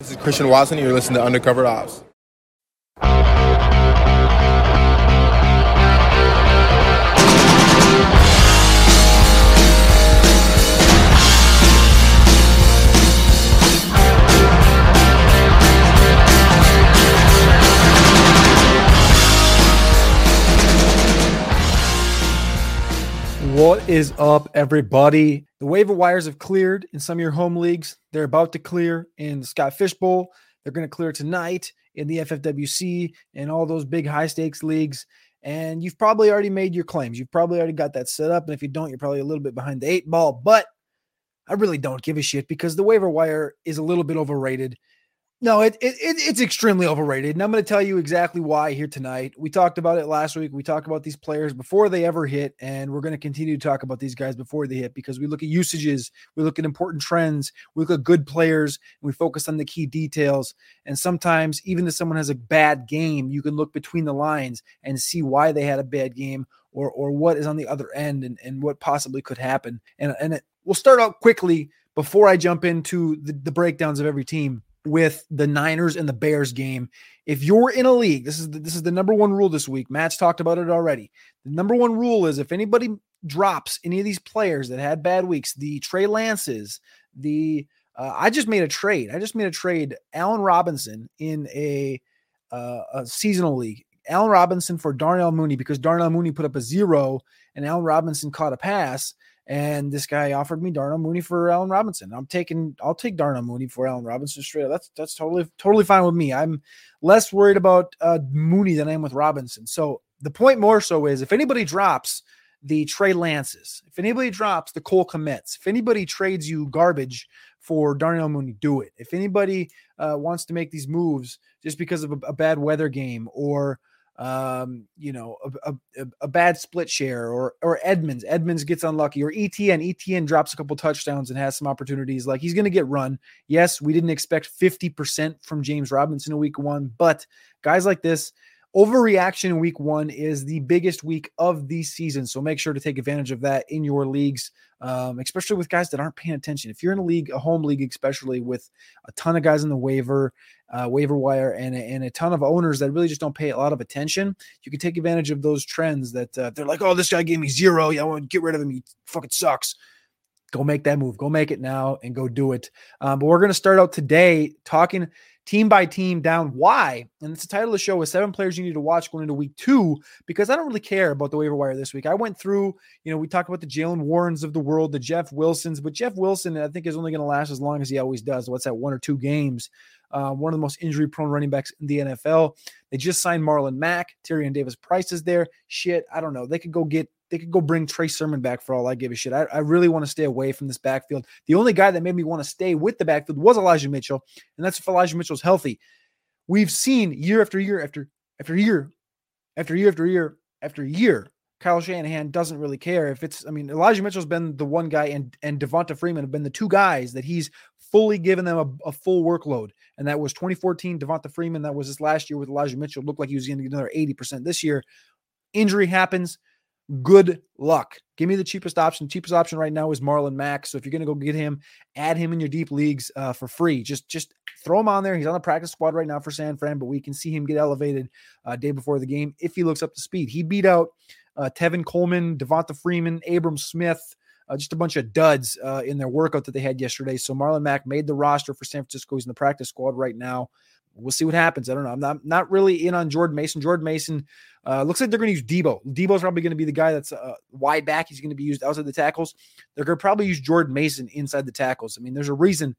This is Christian Watson. You're listening to Undercovered Opps. What is up, everybody? The waiver wires have cleared in some of your home leagues. They're about to clear in the Scott Fish Bowl. They're going to clear tonight in the FFWC and all those big high stakes leagues. And you've probably already made your claims. You've probably already got that set up. And if you don't, you're probably a little bit behind the eight ball. But I really don't give a shit because the waiver wire is a little bit overrated. No, it, it, it's extremely overrated. And I'm going to tell you exactly why here tonight. We talked about it last week. We talked about these players before they ever hit, and we're going to continue to talk about these guys before they hit because we look at usages, we look at important trends, we look at good players, and we focus on the key details. And sometimes, even if someone has a bad game, you can look between the lines and see why they had a bad game or or what is on the other end and, and what possibly could happen. And, and it, we'll start out quickly before I jump into the, the breakdowns of every team with the Niners and the Bears game. If you're in a league, this is the, this is the number one rule this week. Matt's talked about it already. The number one rule is if anybody drops any of these players that had bad weeks, the Trey Lances, the uh, I just made a trade. I just made a trade. Allen Robinson in a uh, a seasonal league. Allen Robinson for Darnell Mooney because Darnell Mooney put up a zero and Allen Robinson caught a pass. And this guy offered me Darnell Mooney for Allen Robinson. I'm taking, I'll take Darnell Mooney for Allen Robinson straight up. That's that's totally totally fine with me. I'm less worried about uh, Mooney than I am with Robinson. So the point more so is if anybody drops the Trey Lances, if anybody drops the Cole Kmets, if anybody trades you garbage for Darnell Mooney, do it. If anybody uh, wants to make these moves just because of a, a bad weather game or um, you know, a, a, a, bad split share or or Edmonds. Edmonds gets unlucky or ETN. ETN drops a couple touchdowns and has some opportunities. Like he's going to get run. Yes, we didn't expect 50% from James Robinson in week one, but guys like this, overreaction week one is the biggest week of the season. So make sure to take advantage of that in your leagues, um, especially with guys that aren't paying attention. If you're in a league, a home league, especially with a ton of guys in the waiver, uh, waiver wire, and a, and a ton of owners that really just don't pay a lot of attention, you can take advantage of those trends that uh, they're like, oh, this guy gave me zero. Yeah, I want to get rid of him. He fucking sucks. Go make that move. Go make it now and go do it. Um, but we're going to start out today talking team by team down. Why? And it's the title of the show with seven players you need to watch going into week two because I don't really care about the waiver wire this week. I went through, you know, we talked about the Jalen Warrens of the world, the Jeff Wilsons, but Jeff Wilson, I think, is only going to last as long as he always does. What's that, one or two games? Uh, one of the most injury prone running backs in the NFL. They just signed Marlon Mack. Tyrion Davis Price is there. Shit, I don't know. They could go get they could go bring Trey Sermon back for all I give a shit. I, I really want to stay away from this backfield. The only guy that made me want to stay with the backfield was Elijah Mitchell, and that's if Elijah Mitchell's healthy. We've seen year after year after after year after year after year after year. Kyle Shanahan doesn't really care if it's. I mean, Elijah Mitchell's been the one guy, and and Devonta Freeman have been the two guys that he's fully given them a, a full workload. And that was 2014 Devonta Freeman. That was his last year with Elijah Mitchell. Looked like he was going to get another 80% this year. Injury happens good luck. Give me the cheapest option. Cheapest option right now is Marlon Mack. So if you're going to go get him, add him in your deep leagues uh, for free. Just just throw him on there. He's on the practice squad right now for San Fran, but we can see him get elevated uh, day before the game if he looks up to speed. He beat out uh, Tevin Coleman, Devonta Freeman, Abram Smith. Uh, just a bunch of duds uh, in their workout that they had yesterday. So Marlon Mack made the roster for San Francisco. He's in the practice squad right now we'll see what happens. I don't know. I'm not not really in on Jordan Mason. Jordan Mason uh, looks like they're going to use Deebo. Deebo's probably going to be the guy that's uh, wide back. He's going to be used outside the tackles. They're going to probably use Jordan Mason inside the tackles. I mean, there's a reason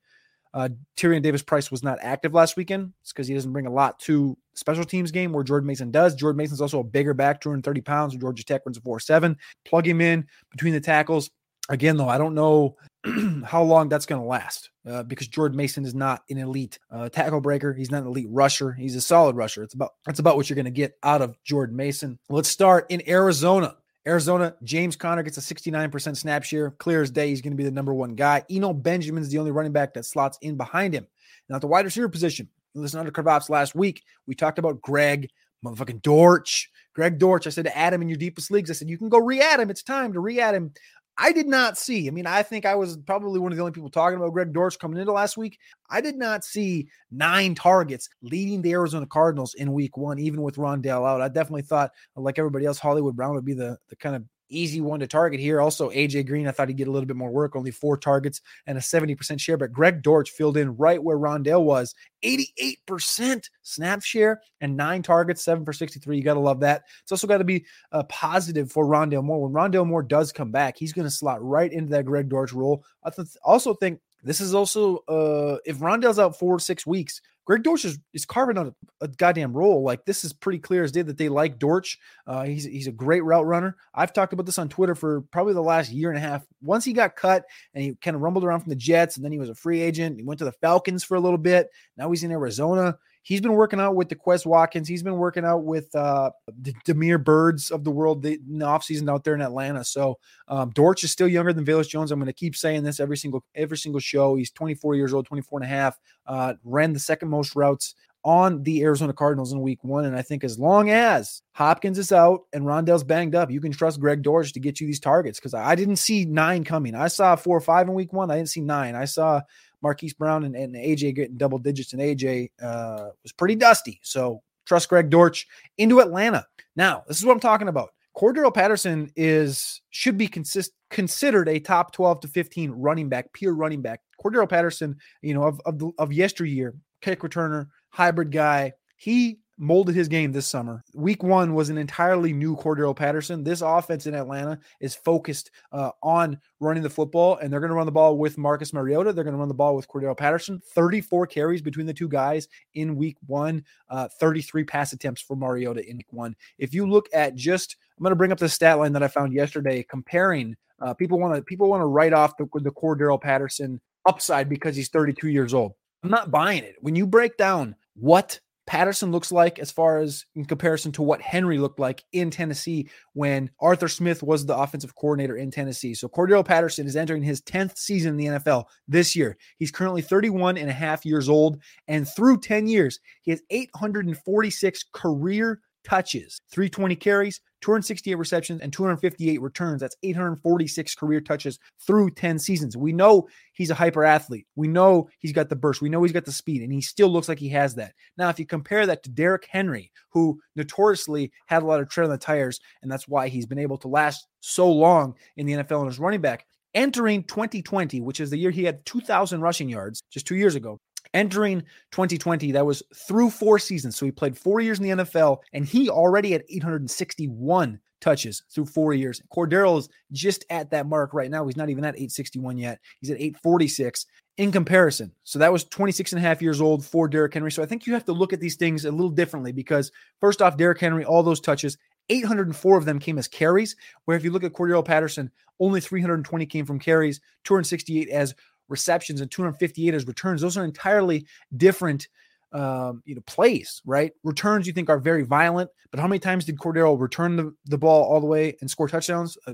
uh, Tyrion Davis Price was not active last weekend. It's because he doesn't bring a lot to special teams game where Jordan Mason does. Jordan Mason's also a bigger back, 230 pounds. Georgia Tech runs a 4 7. Plug him in between the tackles. Again, though, I don't know how long that's going to last uh, because Jordan Mason is not an elite uh, tackle breaker. He's not an elite rusher. He's a solid rusher. It's about that's about what you're going to get out of Jordan Mason. Let's start in Arizona. Arizona, James Conner gets a 69% snap share. Clear as day, he's going to be the number one guy. Eno Benjamin's the only running back that slots in behind him. Now, at the wide receiver position, listen to Kravats last week. We talked about Greg motherfucking Dortch. Greg Dortch. I said to add him in your deepest leagues. I said, you can go re add him. It's time to re add him. I did not see. I mean, I think I was probably one of the only people talking about Greg Dortch coming into last week. I did not see nine targets leading the Arizona Cardinals in week one, even with Rondale out. I definitely thought, like everybody else, Hollywood Brown would be the, the kind of easy one to target here. Also, AJ Green, I thought he'd get a little bit more work, only four targets and a 70% share. But Greg Dortch filled in right where Rondale was 88% snap share and nine targets, seven for 63. You got to love that. It's also got to be a positive for Rondale Moore. When Rondale Moore does come back, he's going to slot right into that Greg Dortch role. I th- also think this is also uh if Rondale's out four six weeks, Greg Dortch is, is carving out a, a, goddamn role. Like this is pretty clear as day that they like Dortch. Uh, he's he's a great route runner. I've talked about this on Twitter for probably the last year and a half. Once he got cut and he kind of rumbled around from the Jets, and then he was a free agent. He went to the Falcons for a little bit. Now he's in Arizona. He's been working out with the Quez Watkins. He's been working out with uh, the Damiere Byrds of the world in the offseason out there in Atlanta. So um, Dortch is still younger than Velus Jones. I'm going to keep saying this every single every single show. He's 24 years old, 24 and a half. Uh, ran the second most routes on the Arizona Cardinals in week one. And I think as long as Hopkins is out and Rondale's banged up, you can trust Greg Dortch to get you these targets because I didn't see nine coming. I saw four or five in week one. I didn't see nine. I saw Marquise Brown and, and AJ getting double digits, and AJ uh, was pretty dusty. So trust Greg Dortch into Atlanta. Now, this is what I'm talking about. Cordarrelle Patterson is should be consist, considered a top 12 to 15 running back, pure running back. Cordarrelle Patterson, you know, of of, of yesteryear, kick returner, hybrid guy. He molded his game this summer. Week one was an entirely new Cordarrelle Patterson. This offense in Atlanta is focused uh, on running the football, and they're going to run the ball with Marcus Mariota. They're going to run the ball with Cordarrelle Patterson. 34 carries between the two guys in week one, uh, 33 pass attempts for Mariota in week one. If you look at just, I'm going to bring up the stat line that I found yesterday comparing. Uh, people want to people want to write off the, the Cordarrelle Patterson upside because he's 32 years old. I'm not buying it. When you break down what Patterson looks like as far as in comparison to what Henry looked like in Tennessee when Arthur Smith was the offensive coordinator in Tennessee. So Cordarrelle Patterson is entering his 10th season in the NFL this year. He's currently 31 and a half years old. And through 10 years, he has 846 career touches, 320 carries, 268 receptions, and 258 returns. That's 846 career touches through 10 seasons. We know he's a hyper athlete. We know he's got the burst. We know he's got the speed, and he still looks like he has that. Now, if you compare that to Derrick Henry, who notoriously had a lot of tread on the tires, and that's why he's been able to last so long in the NFL and as running back. Entering 2020, which is the year he had 2,000 rushing yards just two years ago, entering 2020, that was through four seasons. So he played four years in the NFL and he already had 861 touches through four years. Cordero is just at that mark right now. He's not even at 861 yet. He's at 846 in comparison. So that was 26 and a half years old for Derrick Henry. So I think you have to look at these things a little differently because first off, Derrick Henry, all those touches, 804 of them came as carries. Where if you look at Cordarrelle Patterson, only 320 came from carries, 268 as receptions and 258 as returns. Those are entirely different um, you know, plays, right? Returns you think are very violent, but how many times did Cordarrelle return the, the ball all the way and score touchdowns? Uh,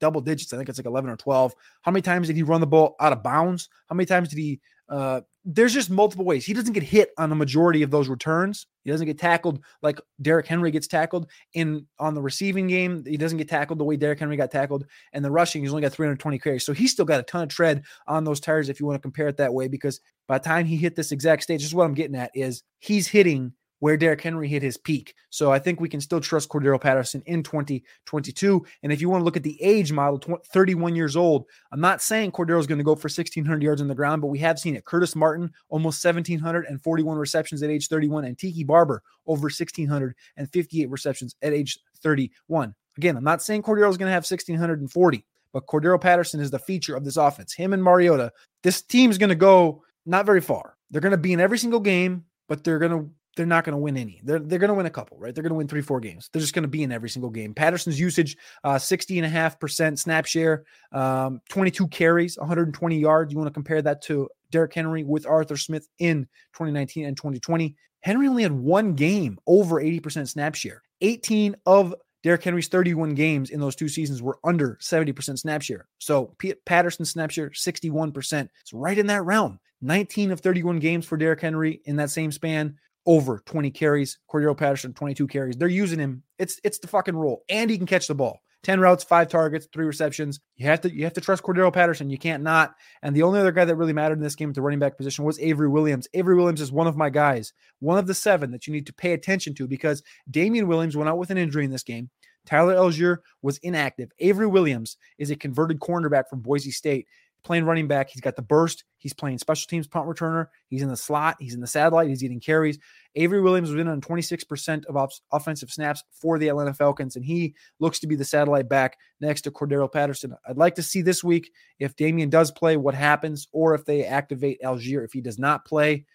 double digits. I think it's like 11 or 12. How many times did he run the ball out of bounds? How many times did he uh, there's just multiple ways. He doesn't get hit on the majority of those returns. He doesn't get tackled like Derrick Henry gets tackled in on the receiving game. He doesn't get tackled the way Derrick Henry got tackled. And the rushing, he's only got 320 carries. So he's still got a ton of tread on those tires if you want to compare it that way. Because by the time he hit this exact stage, this is what I'm getting at is he's hitting where Derrick Henry hit his peak. So I think we can still trust Cordarrelle Patterson in 2022. And if you want to look at the age model, 31 years old, I'm not saying Cordarrelle's going to go for 1,600 yards on the ground, but we have seen it. Curtis Martin, almost 1,741 receptions at age 31, and Tiki Barber, over 1,658 receptions at age 31. Again, I'm not saying Cordarrelle's going to have 1,640, but Cordarrelle Patterson is the feature of this offense. Him and Mariota, this team's going to go not very far. They're going to be in every single game but they're going to they're not going to win any. They're, they're going to win a couple, right? They're going to win three, four games. They're just going to be in every single game. Patterson's usage, uh, 60.5% snap share, um, 22 carries, 120 yards. You want to compare that to Derrick Henry with Arthur Smith in 2019 and 2020. Henry only had one game over 80% snap share. 18 of Derrick Henry's 31 games in those two seasons were under 70% snap share. So P- Patterson snap share 61%. It's right in that realm. 19 of 31 games for Derrick Henry in that same span, over 20 carries. Cordero Patterson 22 carries. They're using him. It's it's the fucking rule. and he can catch the ball. 10 routes, five targets, three receptions. You have to you have to trust Cordero Patterson. You can't not. And the only other guy that really mattered in this game at the running back position was Avery Williams. Avery Williams is one of my guys, one of the seven that you need to pay attention to because Damien Williams went out with an injury in this game. Tyler Allgeier was inactive. Avery Williams is a converted cornerback from Boise State playing running back. He's got the burst. He's playing special teams punt returner. He's in the slot. He's in the satellite. He's getting carries. Avery Williams was in on 26% of offensive snaps for the Atlanta Falcons, and he looks to be the satellite back next to Cordarrelle Patterson. I'd like to see this week if Damien does play, what happens, or if they activate Allgeier if he does not play.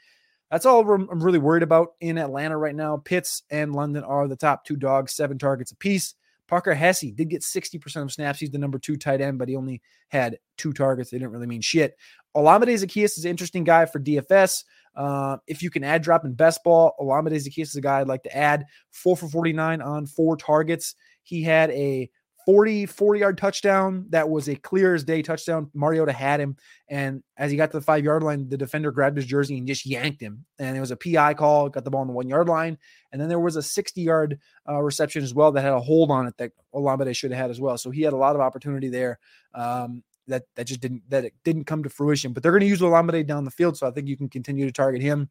That's all I'm really worried about in Atlanta right now. Pitts and London are the top two dogs, seven targets apiece. Parker Hesse did get 60% of snaps. He's the number two tight end, but he only had two targets. They didn't really mean shit. Olamide Zaccheaus is an interesting guy for DFS. Uh, if you can add drop in best ball, Olamide Zaccheaus is a guy I'd like to add. Four for 49 on four targets. He had a 40, 40 yard touchdown. That was a clear as day touchdown. Mariota had him. And as he got to the five yard line, the defender grabbed his jersey and just yanked him. And it was a PI call, got the ball on the one yard line. And then there was a 60 yard uh, reception as well that had a hold on it that Olamide should have had as well. So he had a lot of opportunity there. Um, that, that just didn't that it didn't come to fruition, but they're going to use Olamide down the field, so I think you can continue to target him.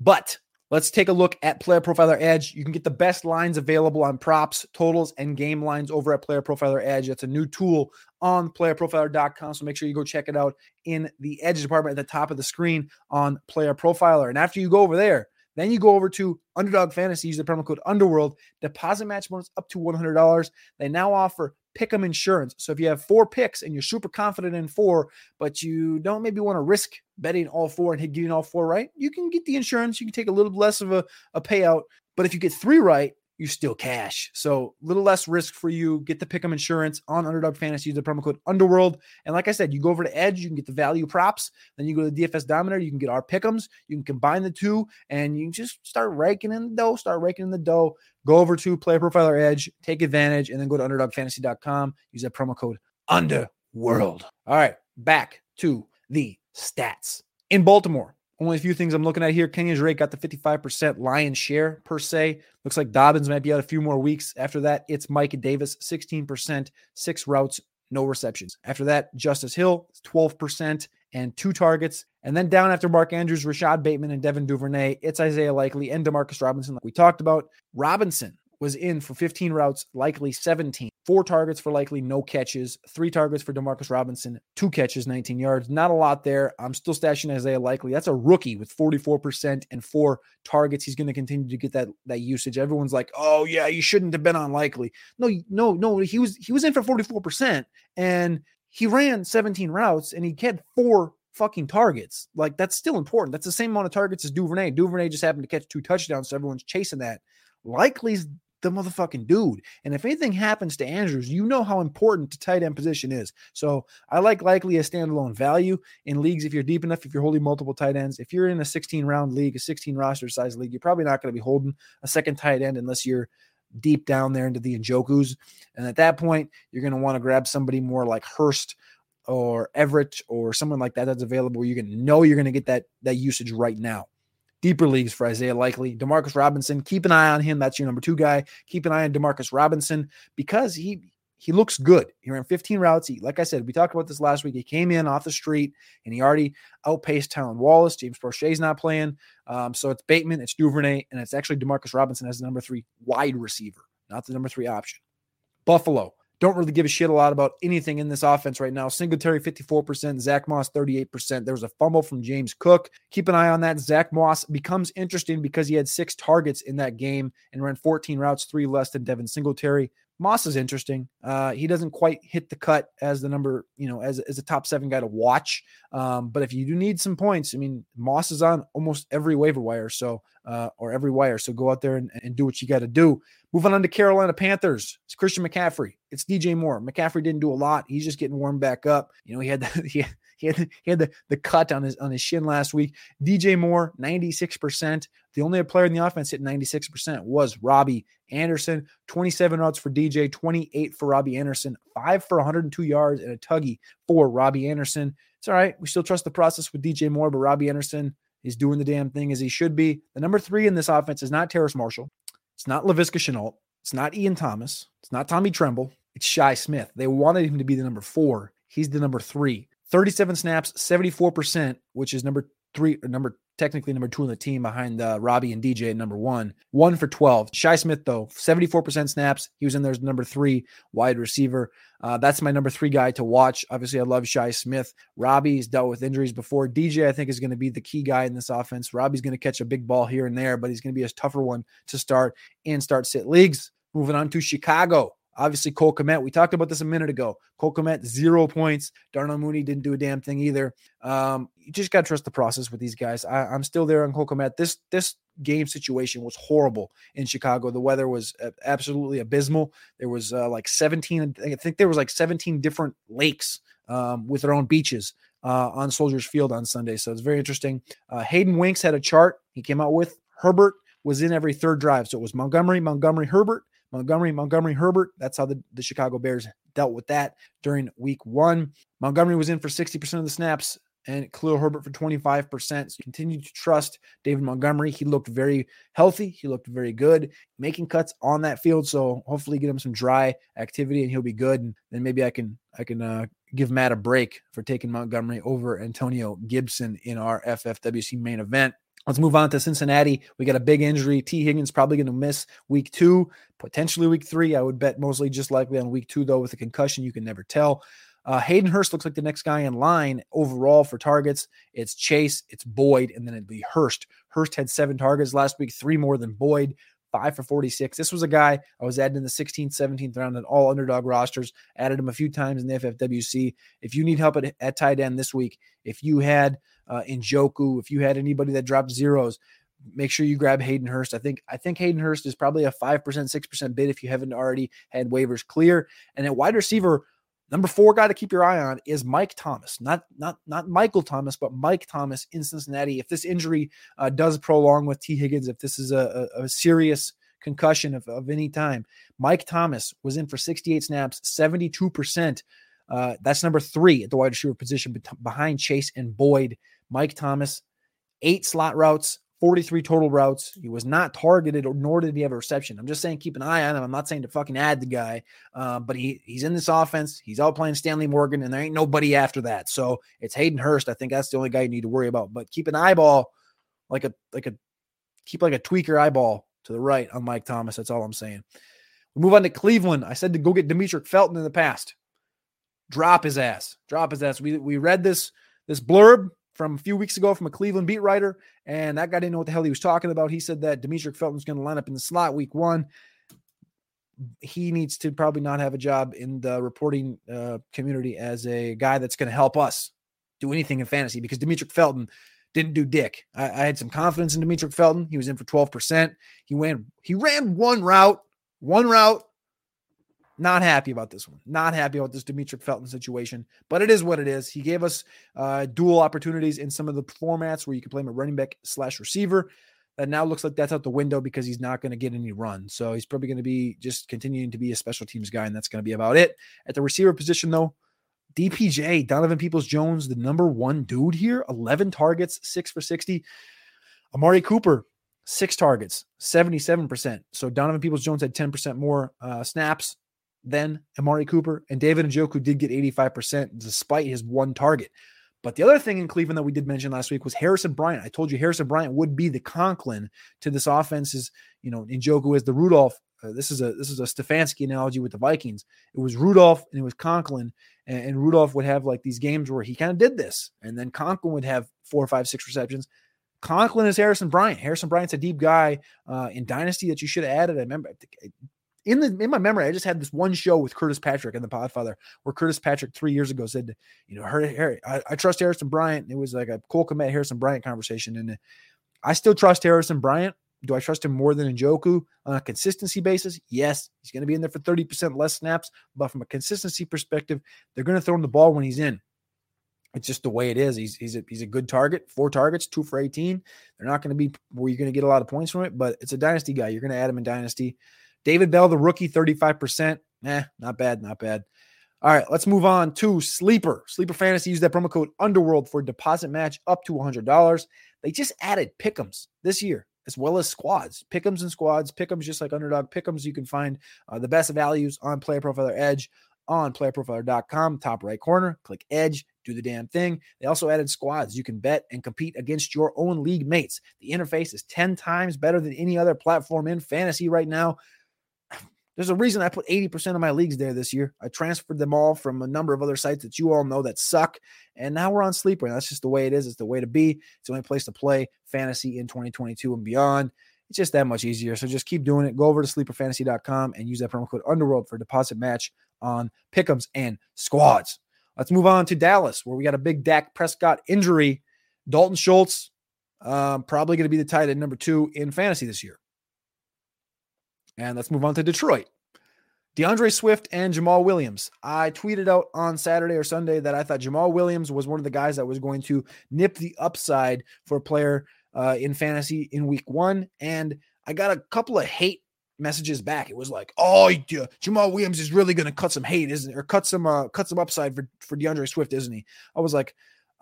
But Let's take a look at Player Profiler Edge. You can get the best lines available on props, totals, and game lines over at Player Profiler Edge. That's a new tool on playerprofiler.com. So make sure you go check it out in the Edge department at the top of the screen on Player Profiler. And after you go over there, then you go over to Underdog Fantasy, use the promo code Underworld, deposit match bonus up to $100. They now offer Pick'em insurance. So if you have four picks and you're super confident in four, but you don't maybe want to risk betting all four and getting all four right, you can get the insurance. You can take a little less of a, a payout. But if you get three right, you still cash. So a little less risk for you. Get the Pick'em insurance on Underdog Fantasy. Use the promo code Underworld. And like I said, you go over to Edge, you can get the value props. Then you go to the DFS Dominator, you can get our Pick'ems. You can combine the two, and you just start raking in the dough. Start raking in the dough. Go over to Player Profiler Edge, take advantage, and then go to UnderdogFantasy.com. Use that promo code Underworld. All right, back to the stats in Baltimore. Only a few things I'm looking at here. Kenyan Drake got the 55% lion's share per se. Looks like Dobbins might be out a few more weeks. After that, it's Mike Davis, 16%, six routes, no receptions. After that, Justice Hill, 12% and two targets. And then down after Mark Andrews, Rashad Bateman, and Devin Duvernay, it's Isaiah Likely and Demarcus Robinson, like we talked about. Robinson was in for 15 routes, likely 17. Four targets for likely no catches, three targets for Demarcus Robinson, two catches, 19 yards. Not a lot there. I'm still stashing Isaiah Likely. That's a rookie with 44% and four targets. He's going to continue to get that that usage. Everyone's like, "Oh yeah, you shouldn't have been on Likely." No, no, no. He was he was in for 44% and he ran 17 routes and he had four fucking targets. Like that's still important. That's the same amount of targets as Duvernay. Duvernay just happened to catch two touchdowns, so everyone's chasing that. Likely's the motherfucking dude. And if anything happens to Andrews, you know how important the tight end position is. So I like likely a standalone value in leagues if you're deep enough, if you're holding multiple tight ends. If you're in a 16 round league, a 16 roster size league, you're probably not going to be holding a second tight end unless you're deep down there into the Njokus. And at that point, you're going to want to grab somebody more like Hurst or Everett or someone like that that's available. Going to know you're going to get that that usage right now deeper leagues for Isaiah Likely. Demarcus Robinson, keep an eye on him. That's your number two guy. Keep an eye on Demarcus Robinson because he he looks good. He ran 15 routes. He, like I said, we talked about this last week. He came in off the street and he already outpaced Tylan Wallace. James Proche's not playing. Um, so it's Bateman, it's Duvernay, and it's actually Demarcus Robinson as the number three wide receiver, not the number three option. Buffalo, don't really give a shit a lot about anything in this offense right now. Singletary 54%, Zach Moss 38%. There was a fumble from James Cook. Keep an eye on that. Zach Moss becomes interesting because he had six targets in that game and ran 14 routes, three less than Devin Singletary. Moss is interesting. Uh, he doesn't quite hit the cut as the number, you know, as, as a top seven guy to watch. Um, but if you do need some points, I mean, Moss is on almost every waiver wire, so uh, or every wire. So go out there and, and do what you got to do. Moving on to Carolina Panthers, it's Christian McCaffrey. It's DJ Moore. McCaffrey didn't do a lot. He's just getting warmed back up. You know, he had the, he, he had, he had the, the cut on his on his shin last week. DJ Moore, 96%. The only player in the offense hit 96% was Robbie Anderson. 27 routes for DJ, 28 for Robbie Anderson, five for 102 yards, and a tuggy for Robbie Anderson. It's all right. We still trust the process with DJ Moore, but Robbie Anderson is doing the damn thing as he should be. The number three in this offense is not Terrace Marshall. It's not Laviska Shenault. It's not Ian Thomas. It's not Tommy Tremble. It's Shi Smith. They wanted him to be the number four. He's the number three. 37 snaps, 74%, which is number three or number technically number two on the team behind uh, Robbie and DJ number one. One for 12. Shi Smith, though, 74% snaps. He was in there as number three wide receiver. Uh, that's my number three guy to watch. Obviously, I love Shi Smith. Robbie's dealt with injuries before. DJ, I think, is going to be the key guy in this offense. Robbie's going to catch a big ball here and there, but he's going to be a tougher one to start in start sit leagues. Moving on to Chicago. Obviously, Cole Kmet, we talked about this a minute ago. Cole Kmet, zero points. Darnell Mooney didn't do a damn thing either. Um, you just got to trust the process with these guys. I, am still there on Cole Kmet. This, this game situation was horrible in Chicago. The weather was absolutely abysmal. There was uh, like 17, I think there was like 17 different lakes um, with their own beaches uh, on Soldiers Field on Sunday. So it's very interesting. Uh, Hayden Winks had a chart he came out with. Herbert was in every third drive. So it was Montgomery, Montgomery, Herbert, Montgomery, Montgomery, Herbert. That's how the, the Chicago Bears dealt with that during week one. Montgomery was in for 60% of the snaps and Khalil Herbert for 25%. So continue to trust David Montgomery. He looked very healthy. He looked very good, making cuts on that field. So hopefully get him some dry activity and he'll be good. And then maybe I can I can uh, give Matt a break for taking Montgomery over Antonio Gibson in our FFWC main event. Let's move on to Cincinnati. We got a big injury. Tee Higgins probably going to miss week two, potentially week three. I would bet mostly just likely on week two, though, with a concussion. You can never tell. Uh, Hayden Hurst looks like the next guy in line overall for targets. It's Chase, it's Boyd, and then it'd be Hurst. Hurst had seven targets last week, three more than Boyd, five for 46. This was a guy I was adding in the 16th, 17th round in all underdog rosters, added him a few times in the FFWC. If you need help at, at tight end this week, if you had uh, Njoku, if you had anybody that dropped zeros, make sure you grab Hayden Hurst. I think I think Hayden Hurst is probably a five percent, six percent bid if you haven't already had waivers clear. And at wide receiver, number four guy to keep your eye on is Mike Thomas, not not not Michael Thomas, but Mike Thomas in Cincinnati. If this injury uh, does prolong with Tee Higgins, if this is a, a, a serious concussion of, of any time, Mike Thomas was in for 68 snaps, 72 percent. Uh, that's number three at the wide receiver position behind Chase and Boyd. Mike Thomas, eight slot routes, 43 total routes. He was not targeted, nor did he have a reception. I'm just saying keep an eye on him. I'm not saying to fucking add the guy, uh, but he he's in this offense. He's out playing Stanley Morgan, and there ain't nobody after that. So it's Hayden Hurst. I think that's the only guy you need to worry about. But keep an eyeball, like a like a keep like a tweaker eyeball to the right on Mike Thomas. That's all I'm saying. We move on to Cleveland. I said to go get Demetric Felton in the past. Drop his ass. Drop his ass. We we read this this blurb from a few weeks ago from a Cleveland beat writer, and that guy didn't know what the hell he was talking about. He said that Demetric Felton's going to line up in the slot week one. He needs to probably not have a job in the reporting uh, community as a guy that's going to help us do anything in fantasy because Demetric Felton didn't do dick. I, I had some confidence in Demetric Felton. He was in for 12%. He went, he ran one route, one route not happy about this one. Not happy about this Demetric Felton situation, but it is what it is. He gave us uh, dual opportunities in some of the formats where you can play him a running back slash receiver. That now looks like that's out the window because he's not going to get any run. So he's probably going to be just continuing to be a special teams guy, and that's going to be about it. At the receiver position, though, DPJ, Donovan Peoples Jones, the number one dude here, 11 targets, six for 60. Amari Cooper, six targets, 77%. So Donovan Peoples Jones had 10% more uh, snaps, then Amari Cooper and David Njoku did get 85% despite his one target. But the other thing in Cleveland that we did mention last week was Harrison Bryant. I told you Harrison Bryant would be the Conklin to this offense. Is you know Njoku is the Rudolph. Uh, this is a this is a Stefanski analogy with the Vikings. It was Rudolph and it was Conklin, and, and Rudolph would have like these games where he kind of did this, and then Conklin would have four, five, six receptions. Conklin is Harrison Bryant. Harrison Bryant's a deep guy uh, in Dynasty that you should have added. I remember in the in my memory, I just had this one show with Curtis Patrick and the Podfather, where Curtis Patrick three years ago said, you know, Harry, I, I trust Harrison Bryant. It was like a Cole Kmet Harrison Bryant conversation, and I still trust Harrison Bryant. Do I trust him more than Njoku on a consistency basis? Yes, he's going to be in there for 30% less snaps, but from a consistency perspective, they're going to throw him the ball when he's in. It's just the way it is. He's he's a, he's a good target, four targets, two for 18. They're not going to be where you're going to get a lot of points from it, but it's a dynasty guy. You're going to add him in dynasty. David Bell, the rookie, 35%. Eh, not bad, not bad. All right, let's move on to Sleeper. Sleeper Fantasy. Use that promo code Underworld for deposit match up to $100. They just added pick'ems this year, as well as squads. Pick'ems and squads. Pick'ems just like underdog pick'ems. You can find uh, the best values on Player Profiler Edge on playerprofiler.com, top right corner. Click Edge, do the damn thing. They also added squads. You can bet and compete against your own league mates. The interface is 10 times better than any other platform in fantasy right now. There's a reason I put 80% of my leagues there this year. I transferred them all from a number of other sites that you all know that suck. And now we're on Sleeper. And that's just the way it is. It's the way to be. It's the only place to play fantasy in 2022 and beyond. It's just that much easier. So just keep doing it. Go over to sleeperfantasy.com and use that promo code Underworld for deposit match on pick'ems and squads. Let's move on to Dallas, where we got a big Dak Prescott injury. Dalton Schultz, um, probably going to be the tight end number two in fantasy this year. And let's move on to Detroit. D'Andre Swift and Jamaal Williams. I tweeted out on Saturday or Sunday that I thought Jamaal Williams was one of the guys that was going to nip the upside for a player uh, in fantasy in week one. And I got a couple of hate messages back. It was like, oh, yeah, Jamaal Williams is really going to cut some hate, isn't it? Or cut some, uh, cut some upside for, for D'Andre Swift, isn't he? I was like,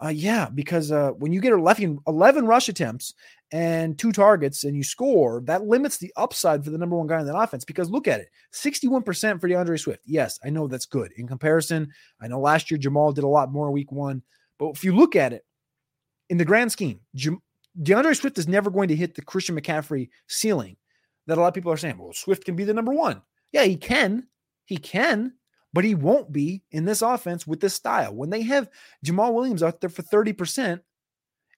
uh, yeah, because uh, when you get 11, 11 rush attempts and two targets and you score, that limits the upside for the number one guy in that offense. Because look at it 61% for D'Andre Swift. Yes, I know that's good. In comparison, I know last year Jamaal did a lot more week one. But if you look at it in the grand scheme, Jam- D'Andre Swift is never going to hit the Christian McCaffrey ceiling that a lot of people are saying, well, Swift can be the number one. Yeah, he can. He can but he won't be in this offense with this style. When they have Jamaal Williams out there for 30%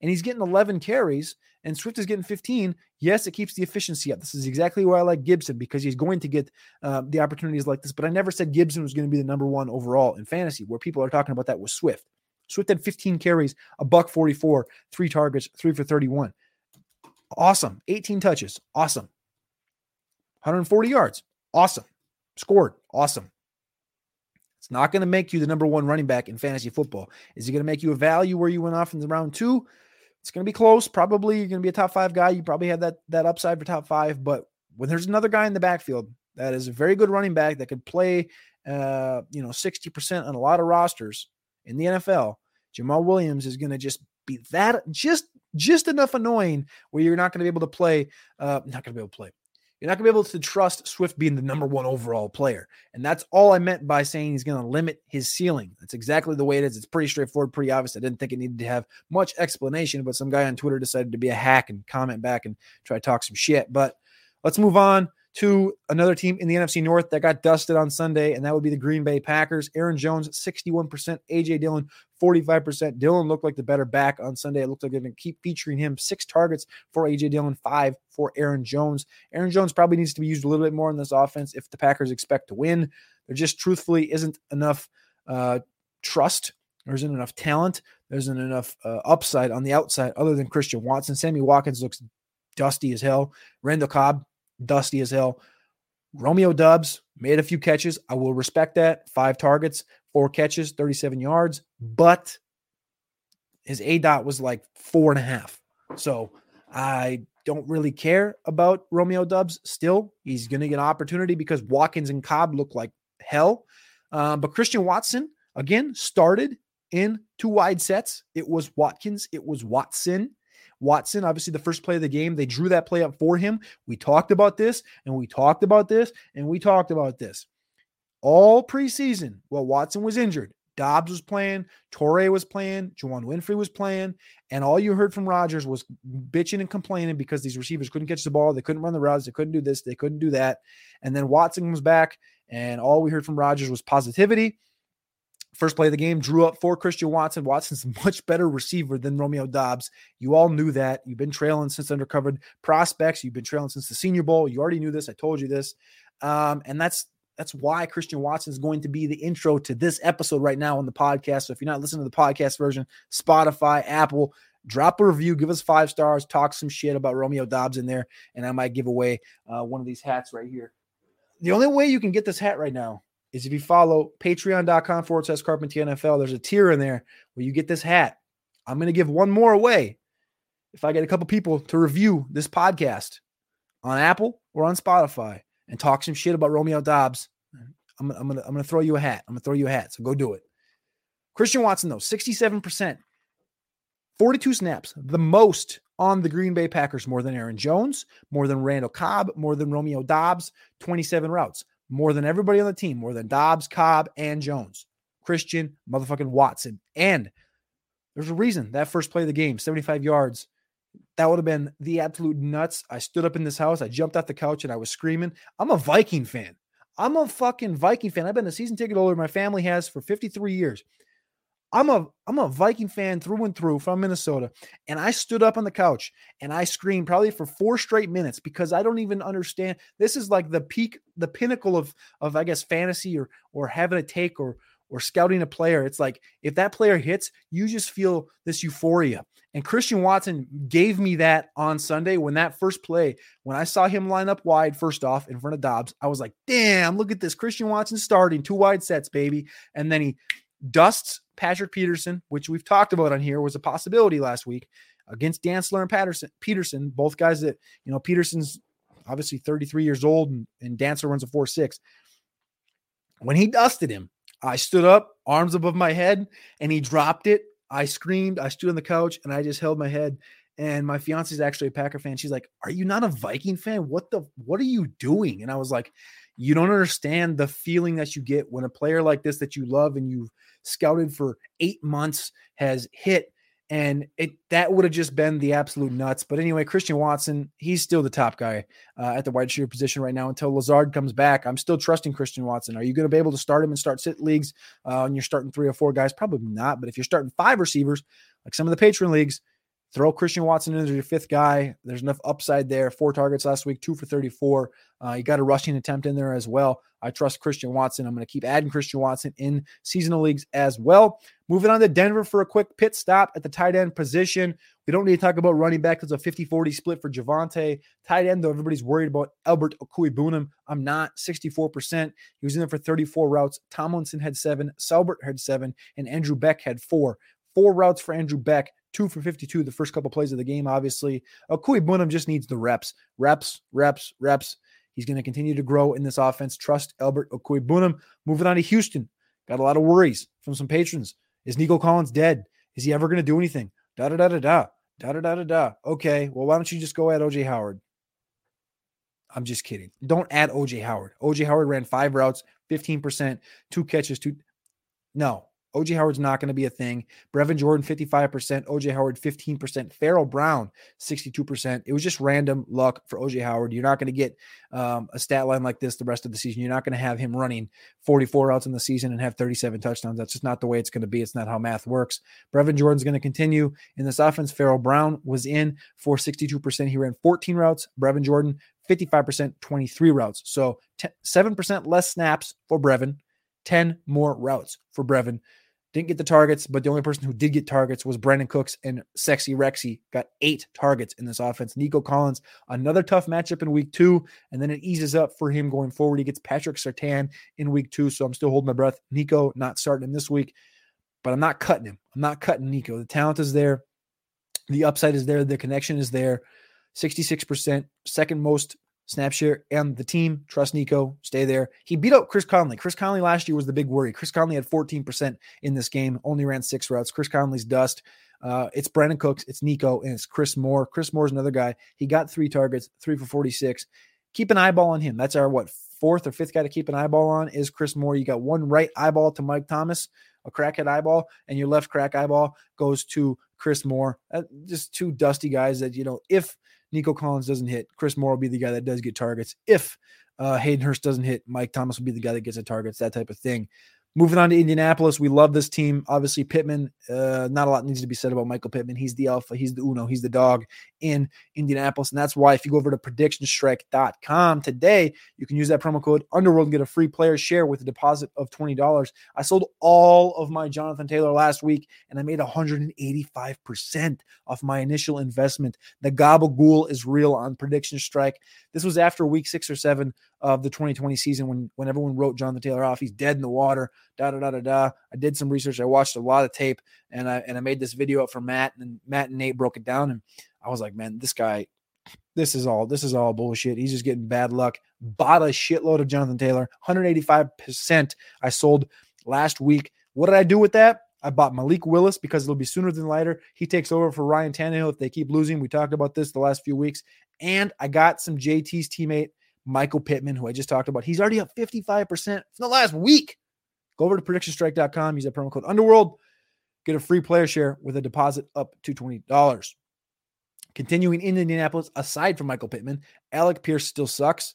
and he's getting 11 carries and Swift is getting 15, yes, it keeps the efficiency up. This is exactly why I like Gibson because he's going to get uh, the opportunities like this. But I never said Gibson was going to be the number one overall in fantasy, where people are talking about that with Swift. Swift had 15 carries, a buck 44, three targets, three for 31. Awesome. 18 touches. Awesome. 140 yards. Awesome. Scored. Awesome. It's not going to make you the number one running back in fantasy football. Is it going to make you a value where you went off in the round two? It's going to be close. Probably you're going to be a top five guy. You probably have that that upside for top five. But when there's another guy in the backfield that is a very good running back that could play, uh, you know, 60% on a lot of rosters in the NFL, Jamaal Williams is going to just be that just just enough annoying where you're not going to be able to play. Uh, not going to be able to play. You're not going to be able to trust Swift being the number one overall player. And that's all I meant by saying he's going to limit his ceiling. That's exactly the way it is. It's pretty straightforward, pretty obvious. I didn't think it needed to have much explanation, but some guy on Twitter decided to be a hack and comment back and try to talk some shit. But let's move on to another team in the NFC North that got dusted on Sunday, and that would be the Green Bay Packers. Aaron Jones, 61%, AJ Dillon, 45%. Dillon looked like the better back on Sunday. It looked like they're going to keep featuring him. Six targets for AJ Dillon, five for Aaron Jones. Aaron Jones probably needs to be used a little bit more in this offense if the Packers expect to win. There just truthfully isn't enough uh, trust. There isn't enough talent. There isn't enough uh, upside on the outside other than Christian Watson. Sammy Watkins looks dusty as hell. Randall Cobb, dusty as hell. Romeo Doubs made a few catches. I will respect that. Five targets, four catches, 37 yards, but his A dot was like four and a half. So I don't really care about Romeo Doubs still. He's going to get an opportunity because Watkins and Cobb look like hell. Uh, but Christian Watson, again, started in two wide sets. It was Watkins, it was Watson. Watson, obviously the first play of the game, they drew that play up for him. We talked about this and we talked about this and we talked about this. All preseason, while Watson was injured, Doubs was playing, Toure was playing, Juwann Winfree was playing, and all you heard from Rodgers was bitching and complaining because these receivers couldn't catch the ball, they couldn't run the routes, they couldn't do this, they couldn't do that. And then Watson was back, and all we heard from Rodgers was positivity. First play of the game, drew up for Christian Watson. Watson's much better receiver than Romeo Doubs. You all knew that. You've been trailing since undercovered prospects. You've been trailing since the Senior Bowl. You already knew this. I told you this. Um, and that's that's why Christian Watson is going to be the intro to this episode right now on the podcast. So if you're not listening to the podcast version, Spotify, Apple, drop a review, give us five stars, talk some shit about Romeo Doubs in there, and I might give away uh, one of these hats right here. The only way you can get this hat right now is if you follow patreon.com forward slash carpentier NFL. There's a tier in there where you get this hat. I'm going to give one more away if I get a couple people to review this podcast on Apple or on Spotify and talk some shit about Romeo Doubs. I'm, I'm gonna I'm gonna throw you a hat. I'm gonna throw you a hat. So go do it. Christian Watson though, 67%, 42 snaps, the most on the Green Bay Packers, more than Aaron Jones, more than Randall Cobb, more than Romeo Doubs, 27 routes more than everybody on the team, more than Doubs, Cobb, and Jones. Christian motherfucking Watson. And there's a reason that first play of the game, 75 yards. That would have been the absolute nuts. I stood up in this house, I jumped off the couch, and I was screaming. I'm a Viking fan. I'm a fucking Viking fan. I've been a season ticket holder my family has for 53 years. I'm a I'm a Viking fan through and through from Minnesota, and I stood up on the couch and I screamed probably for four straight minutes because I don't even understand. This is like the peak, the pinnacle of of I guess fantasy or or having a take or or scouting a player. It's like if that player hits, you just feel this euphoria. And Christian Watson gave me that on Sunday when that first play, when I saw him line up wide, first off in front of Doubs, I was like, damn, look at this. Christian Watson starting two wide sets, baby. And then he dusts Patrick Peterson, which we've talked about on here, was a possibility last week against Dantzler and Patterson. Peterson, both guys that you know, Peterson's obviously 33 years old, and, and runs a four six. When he dusted him, I stood up, arms above my head, and he dropped it. I screamed. I stood on the couch and I just held my head. And my fiance is actually a Packer fan. She's like, "Are you not a Viking fan? What the? What are you doing?" And I was like, "You don't understand the feeling that you get when a player like this that you love and you've scouted for eight months, has hit, and it that would have just been the absolute nuts. But anyway, Christian Watson, he's still the top guy uh, at the wide receiver position right now until Lazard comes back. I'm still trusting Christian Watson. Are you going to be able to start him and start sit leagues? Uh, and you're starting three or four guys, probably not. But if you're starting five receivers, like some of the patron leagues, Throw Christian Watson in as your fifth guy. There's enough upside there. Four targets last week, two for 34. Uh, you got a rushing attempt in there as well. I trust Christian Watson. I'm going to keep adding Christian Watson in seasonal leagues as well. Moving on to Denver for a quick pit stop at the tight end position. We don't need to talk about running back. It's a 50 40 split for Javonte. Tight end, though, everybody's worried about Albert Okwuegbunam. I'm not 64%. He was in there for 34 routes. Tomlinson had seven, Saubert had seven, and Andrew Beck had four. Four routes for Andrew Beck two for 52 the first couple plays of the game, obviously. Okwuegbunam just needs the reps, reps, reps, reps. He's going to continue to grow in this offense. Trust Albert Okwuegbunam. Moving on to Houston. Got a lot of worries from some patrons. Is Nico Collins dead? Is he ever going to do anything? Da da da da da. Da da da da da. Okay, well, why don't you just go at OJ Howard? I'm just kidding. Don't add OJ Howard. OJ Howard ran five routes, 15%, two catches, two. No, OJ Howard's not going to be a thing. Brevin Jordan, 55%. OJ Howard, 15%. Pharaoh Brown, 62%. It was just random luck for OJ Howard. You're not going to get um, a stat line like this the rest of the season. You're not going to have him running 44 outs in the season and have 37 touchdowns. That's just not the way it's going to be. It's not how math works. Brevin Jordan's going to continue in this offense. Pharaoh Brown was in for 62%. He ran 14 routes. Brevin Jordan, 55%, 23 routes. So t- 7% less snaps for Brevin. 10 more routes for Brevin. Didn't get the targets, but the only person who did get targets was Brandin Cooks and Sexy Rexy got eight targets in this offense. Nico Collins, another tough matchup in week two, and then it eases up for him going forward. He gets Patrick Surtain in week two, so I'm still holding my breath. Nico not starting him this week, but I'm not cutting him. I'm not cutting Nico. The talent is there, the upside is there, the connection is there. 66%, second most snap share, and the team. Trust Nico, stay there. He beat out Chris Conley. Chris Conley last year was the big worry. Chris Conley had 14% in this game, only ran six routes. Chris Conley's dust. Uh, it's Brandin Cooks, it's Nico, and it's Chris Moore. Chris Moore's another guy. He got three targets, three for 46. Keep an eyeball on him. That's our what fourth or fifth guy to keep an eyeball on is Chris Moore. You got one right eyeball to Mike Thomas, a crackhead eyeball, and your left crack eyeball goes to Chris Moore. Uh, just two dusty guys that you know if Nico Collins doesn't hit, Chris Moore will be the guy that does get targets. If uh, Hayden Hurst doesn't hit, Mike Thomas will be the guy that gets the targets, that type of thing. Moving on to Indianapolis, we love this team. Obviously, Pittman, uh, not a lot needs to be said about Michael Pittman. He's the alpha, he's the uno, he's the dog in Indianapolis. And that's why if you go over to predictionstrike.com today, you can use that promo code Underworld and get a free player share with a deposit of $20. I sold all of my Jonathan Taylor last week and I made 185% off my initial investment. The gabagool is real on Prediction Strike. This was after week six or seven of the 2020 season when, when everyone wrote Jonathan Taylor off. He's dead in the water da da da da da. I did some research. I watched a lot of tape, and I and I made this video up for Matt, and Matt and Nate broke it down, and I was like, man, this guy, this is all this is all bullshit. He's just getting bad luck. Bought a shitload of Jonathan Taylor, 185 percent. I sold last week. What did I do with that? I bought Malik Willis because it'll be sooner than later. He takes over for Ryan Tannehill if they keep losing. We talked about this the last few weeks. And I got some JT's teammate, Michael Pittman, who I just talked about. He's already up 55% from the last week. Go over to predictionstrike.com, use that promo code Underworld, get a free player share with a deposit up to $20. Continuing in Indianapolis, aside from Michael Pittman, Alec Pierce still sucks.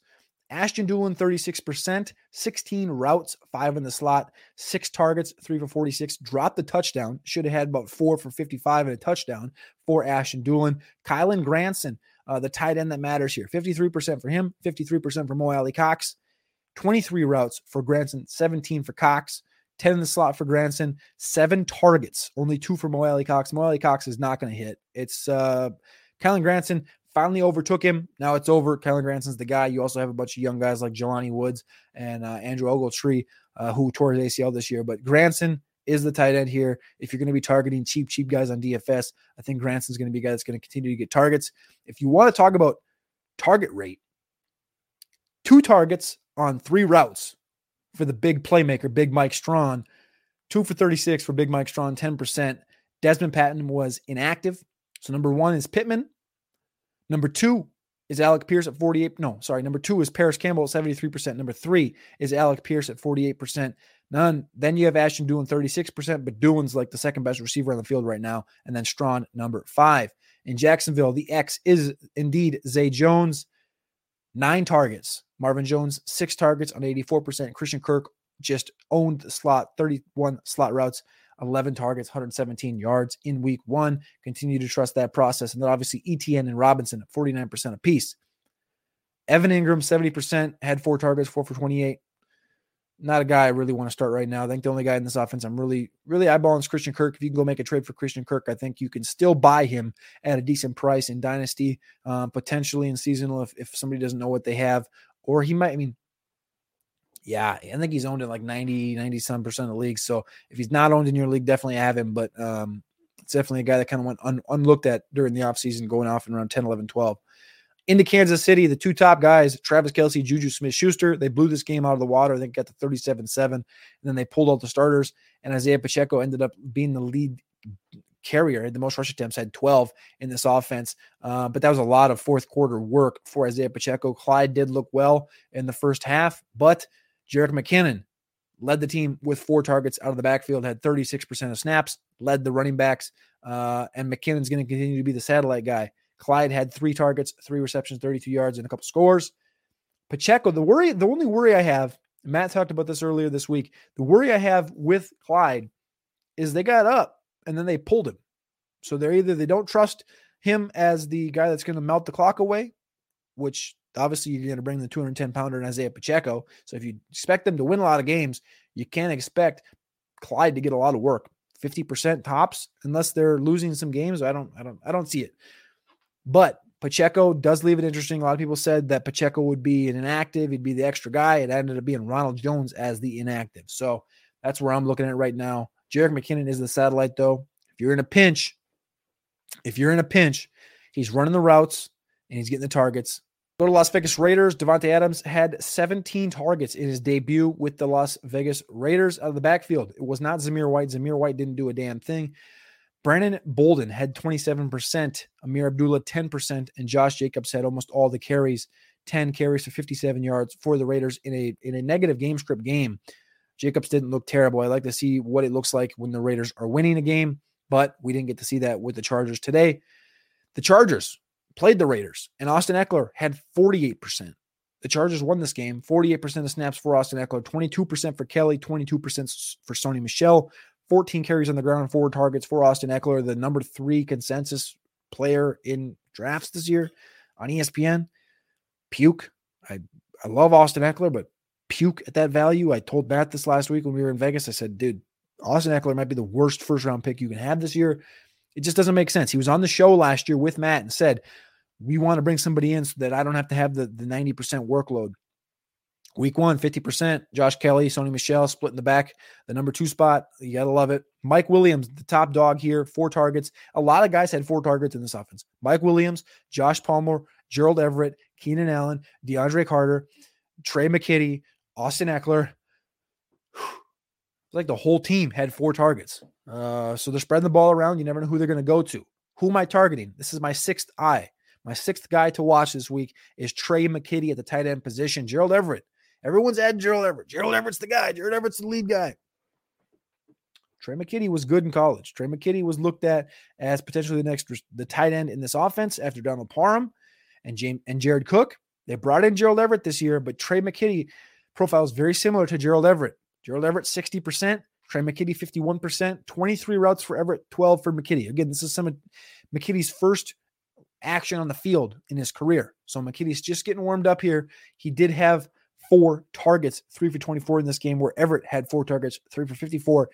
Ashton Dulin, 36%, 16 routes, five in the slot, six targets, three for 46. Dropped the touchdown. Should have had about four for 55 and a touchdown for Ashton Dulin. Kylen Granson, uh, the tight end that matters here. 53% for him, 53% for Mo Alie-Cox. 23 routes for Granson, 17 for Cox, 10 in the slot for Granson, seven targets, only two for Mo Alie-Cox. Mo Alie-Cox is not going to hit. It's uh Kylen Granson finally overtook him. Now it's over. Kellen Granson's the guy. You also have a bunch of young guys like Jelani Woods and uh, Andrew Ogletree, uh, who tore his ACL this year. But Granson is the tight end here. If you're going to be targeting cheap, cheap guys on DFS, I think Granson's going to be a guy that's going to continue to get targets. If you want to talk about target rate, two targets on three routes for the big playmaker, Big Mike Strachan. Two for 36 for Big Mike Strachan, 10%. Dezmon Patmon was inactive. So number one is Pittman. Number two is Alec Pierce at 48. No, sorry. Number two is Parris Campbell at 73%. Number three is Alec Pierce at 48%. None. Then you have Ashton Dulin 36%, but Dulin's like the second best receiver on the field right now. And then Strachan, number five. In Jacksonville, the X is indeed Zay Jones nine targets. Marvin Jones, six targets on 84%. Christian Kirk just owned the slot, 31 slot routes, 11 targets, 117 yards in week one. Continue to trust that process. And then obviously ETN and Robinson at 49% apiece. Evan Engram, 70%, had four targets, four for 28 not a guy I really want to start right now. I think the only guy in this offense I'm really, really eyeballing is Christian Kirk. If you can go make a trade for Christian Kirk, I think you can still buy him at a decent price in Dynasty, um, potentially in seasonal if, if somebody doesn't know what they have. Or he might, I mean, yeah, I think he's owned in like 90, 90 some percent of leagues. So if he's not owned in your league, definitely have him. But um, it's definitely a guy that kind of went un, unlooked at during the offseason, going off in around 10, 11, 12 into Kansas City, the two top guys, Travis Kelce, Juju Smith Schuster, they blew this game out of the water. They got the 37 7, and then they pulled out the starters. And Isaiah Pacheco ended up being the lead carrier. The most rush attempts had 12 in this offense, uh, but that was a lot of fourth quarter work for Isaiah Pacheco. Clyde did look well in the first half, but Jerick McKinnon led the team with four targets out of the backfield, had 36% of snaps, led the running backs, uh, and McKinnon's going to continue to be the satellite guy. Clyde had three targets, three receptions, 32 yards, and a couple scores. Pacheco, the worry, the only worry I have, Matt talked about this earlier this week. The worry I have with Clyde is they got up and then they pulled him. So they're either they don't trust him as the guy that's going to melt the clock away, which obviously you're going to bring the 210 pounder in Isaiah Pacheco. So if you expect them to win a lot of games, you can't expect Clyde to get a lot of work. 50% tops, unless they're losing some games. I don't, I don't, I don't see it. But Pacheco does leave it interesting. A lot of people said that Pacheco would be an inactive, he'd be the extra guy. It ended up being Ronald Jones as the inactive. So that's where I'm looking at right now. Jerick McKinnon is the satellite, though. If you're in a pinch, if you're in a pinch, he's running the routes and he's getting the targets. Go to Las Vegas Raiders. Davante Adams had 17 targets in his debut with the Las Vegas Raiders out of the backfield. It was not Zamir White. Zamir White didn't do a damn thing. Brandon Bolden had 27%, Ameer Abdullah 10%, and Josh Jacobs had almost all the carries, 10 carries for 57 yards for the Raiders in a in a negative game script game. Jacobs didn't look terrible. I like to see what it looks like when the Raiders are winning a game, but we didn't get to see that with the Chargers today. The Chargers played the Raiders, and Austin Ekeler had 48%. the Chargers won this game 48% of snaps for Austin Ekeler, 22% for Kelley, 22% for Sony Michel, 14 carries on the ground, four targets for Austin Ekeler, the number three consensus player in drafts this year on ESPN. Puke. I, I love Austin Ekeler, but puke at that value. I told Matt this last week when we were in Vegas. I said, dude, Austin Ekeler might be the worst first round pick you can have this year. It just doesn't make sense. He was on the show last year with Matt and said, we want to bring somebody in so that I don't have to have the, the 90% workload. Week one, 50%. Josh Kelley, Sony Michel split in the back, the number two spot. You got to love it. Mike Williams, the top dog here, four targets. A lot of guys had four targets in this offense. Mike Williams, Josh Palmer, Gerald Everett, Keenan Allen, DeAndre Carter, Tre' McKitty, Austin Ekeler. Like the whole team had four targets. Uh, so they're spreading the ball around. You never know who they're going to go to. Who am I targeting? This is my sixth eye. My sixth guy to watch this week is Tre' McKitty at the tight end position. Gerald Everett. Everyone's adding Gerald Everett. Gerald Everett's the guy. Gerald Everett's the lead guy. Tre' McKitty was good in college. Tre' McKitty was looked at as potentially the next the tight end in this offense after Donald Parham and James and Jared Cook. They brought in Gerald Everett this year, but Tre' McKitty profile is very similar to Gerald Everett. Gerald Everett 60%, Tre' McKitty 51%, 23 routes for Everett, 12 for McKitty. Again, this is some of McKitty's first action on the field in his career. So McKitty's just getting warmed up here. He did have four targets, three for 24 in this game, where Everett had four targets, three for 54.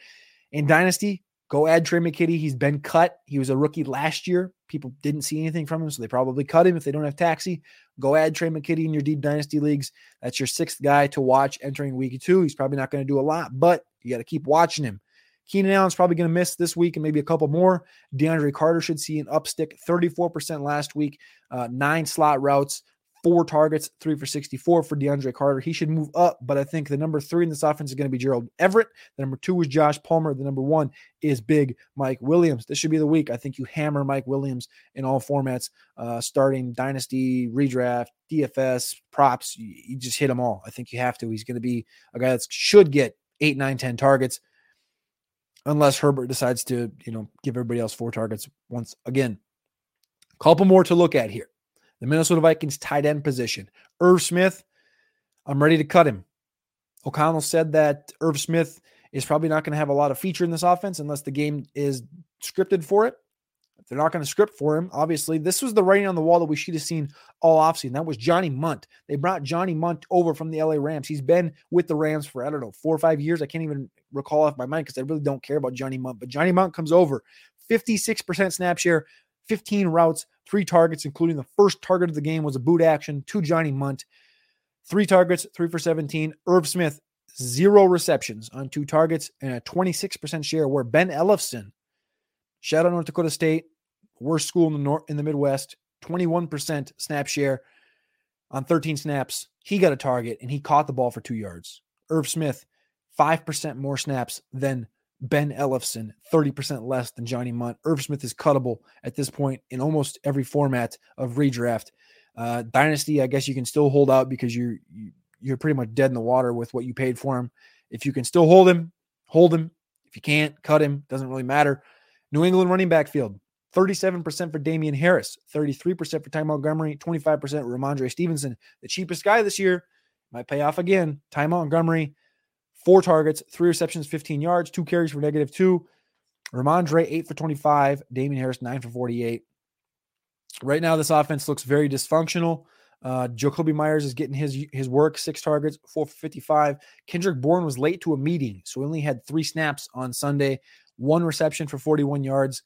In Dynasty, go add Tre' McKitty. He's been cut. He was a rookie last year. People didn't see anything from him, so they probably cut him if they don't have taxi. Go add Tre' McKitty in your deep dynasty leagues. That's your sixth guy to watch entering week two. He's probably not going to do a lot, but you got to keep watching him. Keenan Allen's probably going to miss this week and maybe a couple more. DeAndre Carter should see an upstick, 34% last week, uh, nine slot routes, four targets, three for 64 for DeAndre Carter. He should move up, but I think the number three in this offense is going to be Gerald Everett. The number two is Josh Palmer. The number one is big Mike Williams. This should be the week. I think you hammer Mike Williams in all formats, uh, starting dynasty, redraft, DFS, props. You, you just hit them all. I think you have to. He's going to be a guy that should get eight, nine, 10 targets unless Herbert decides to, you know, give everybody else four targets once again. Couple more to look at here. The Minnesota Vikings tight end position. Irv Smith, I'm ready to cut him. O'Connell said that Irv Smith is probably not going to have a lot of feature in this offense unless the game is scripted for it. They're not going to script for him, obviously, this was the writing on the wall that we should have seen all offseason. That was Johnny Mundt. They brought Johnny Mundt over from the LA Rams. He's been with the Rams for, I don't know, four or five years. I can't even recall off my mind because I really don't care about Johnny Mundt. But Johnny Mundt comes over, 56% snap share, 15 routes, three targets, including the first target of the game was a boot action to Johnny Mundt. Three targets, three for 17. Irv Smith, zero receptions on two targets and a 26% share where Ben Ellefson, shout out North Dakota State, worst school in the north in the Midwest, 21% snap share on 13 snaps. He got a target and he caught the ball for two yards. Irv Smith, 5% more snaps than Ben Ellefson, 30% less than Johnny Mundt. Irv Smith is cuttable at this point in almost every format of redraft. Uh, Dynasty, I guess you can still hold out because you're you're pretty much dead in the water with what you paid for him. If you can still hold him, hold him. If you can't, cut him. Doesn't really matter. New England running back field. 37% for Damien Harris, 33% for Ty Montgomery, 25% Rhamondre Stevenson. The cheapest guy this year might pay off again. Ty Montgomery, four targets, three receptions, 15 yards, two carries for negative two. Rhamondre, eight for 25. Damien Harris, nine for 48. Right now, this offense looks very dysfunctional. Uh, Jakobi Meyers is getting his his work, six targets, four for 55. Kendrick Bourne was late to a meeting, so he only had three snaps on Sunday, one reception for 41 yards.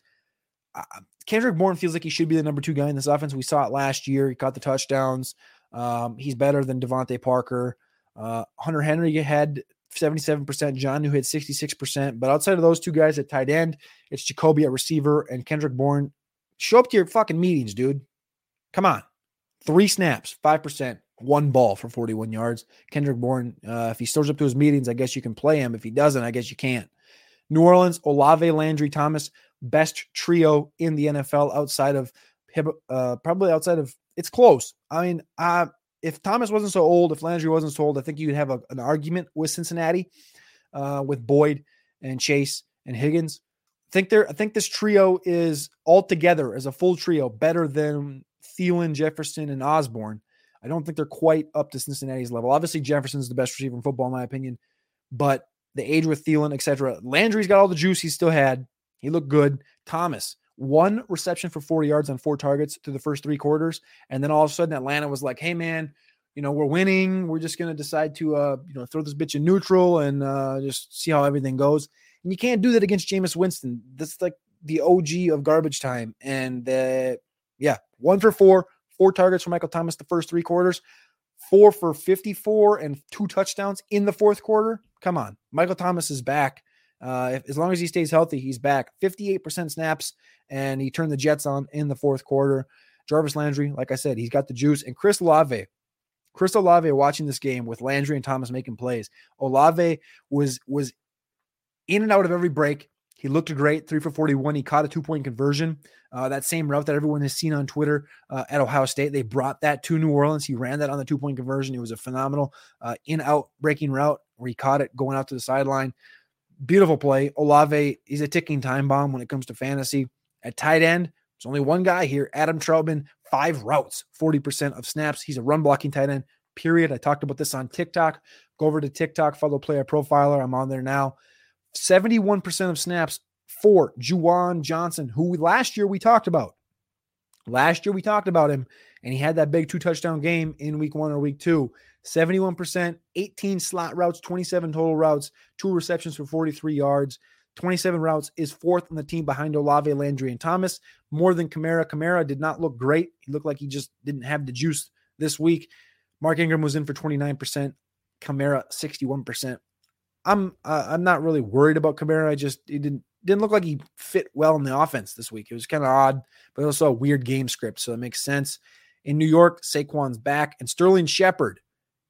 Uh, Kendrick Bourne feels like he should be the number two guy in this offense. We saw it last year. He caught the touchdowns. Um, he's better than DeVante Parker. Uh, Hunter Henry had 77%, Jonnu had 66%. But outside of those two guys at tight end, it's Jakobi at receiver and Kendrick Bourne. Show up to your fucking meetings, dude. Come on. Three snaps, 5%, one ball for 41 yards. Kendrick Bourne, uh, if he shows up to his meetings, I guess you can play him. If he doesn't, I guess you can't. New Orleans, Olave, Landry, Thomas, best trio in the NFL outside of uh, probably outside of it's close. I mean, uh, if Thomas wasn't so old, if Landry wasn't so old, I think you'd have a, an argument with Cincinnati, uh, with Boyd and Chase and Higgins. I think there. I think this trio is altogether as a full trio better than Thielen, Jefferson, and Osborn. I don't think they're quite up to Cincinnati's level. Obviously, Jefferson's the best receiver in football, in my opinion, but the age with Thielen, etc. Landry's got all the juice he still had. He looked good. Thomas, one reception for 40 yards on four targets through the first three quarters. And then all of a sudden, Atlanta was like, hey, man, you know, we're winning. We're just going to decide to, uh, you know, throw this bitch in neutral and uh, just see how everything goes. And you can't do that against Jameis Winston. That's like the OG of garbage time. And uh, yeah, one for four, four targets for Michael Thomas the first three quarters, four for 54 and two touchdowns in the fourth quarter. Come on. Michael Thomas is back. Uh, if, as long as he stays healthy, he's back. 58% snaps, and he turned the Jets on in the fourth quarter. Jarvis Landry, like I said, he's got the juice. And Chris Olave, Chris Olave watching this game with Landry and Thomas making plays. Olave was was in and out of every break. He looked great, three for 41. He caught a two point conversion. Uh, that same route that everyone has seen on Twitter uh, at Ohio State, they brought that to New Orleans. He ran that on the two point conversion. It was a phenomenal uh, in out breaking route where he caught it going out to the sideline. Beautiful play. Olave, he's a ticking time bomb when it comes to fantasy. At tight end, there's only one guy here, Adam Trautman, five routes, 40% of snaps. He's a run blocking tight end, period. I talked about this on TikTok. Go over to TikTok, follow Player Profiler. I'm on there now. 71% of snaps for Juwan Johnson, who last year we talked about. Last year we talked about him, and he had that big two touchdown game in week one or week two. 71%, 18 slot routes, 27 total routes, two receptions for 43 yards. 27 routes is fourth on the team behind Olave, Landry, and Thomas. More than Kamara. Kamara did not look great. He looked like he just didn't have the juice this week. Mark Ingram was in for 29%. Kamara 61%. I'm uh, I'm not really worried about Kamara. I just he didn't didn't look like he fit well in the offense this week. It was kind of odd, but also a weird game script, so it makes sense. In New York, Saquon's back, and Sterling Shepard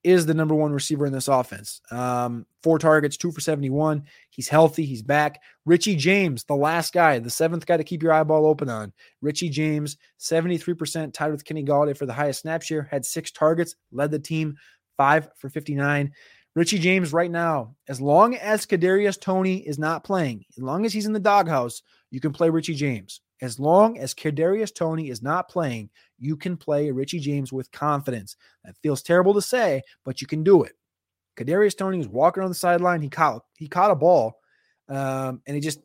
is the number one receiver in this offense. Um, four targets, two for 71. He's healthy. He's back. Richie James, the last guy, the seventh guy to keep your eyeball open on. Richie James, 73% tied with Kenny Golladay for the highest snap share, had six targets, led the team five for 59. Richie James, right now, as long as Kadarius Toney is not playing, as long as he's in the doghouse, you can play Richie James. As long as Kadarius Toney is not playing, you can play Richie James with confidence. That feels terrible to say, but you can do it. Kadarius Toney was walking on the sideline. He caught he caught a ball, um, and he just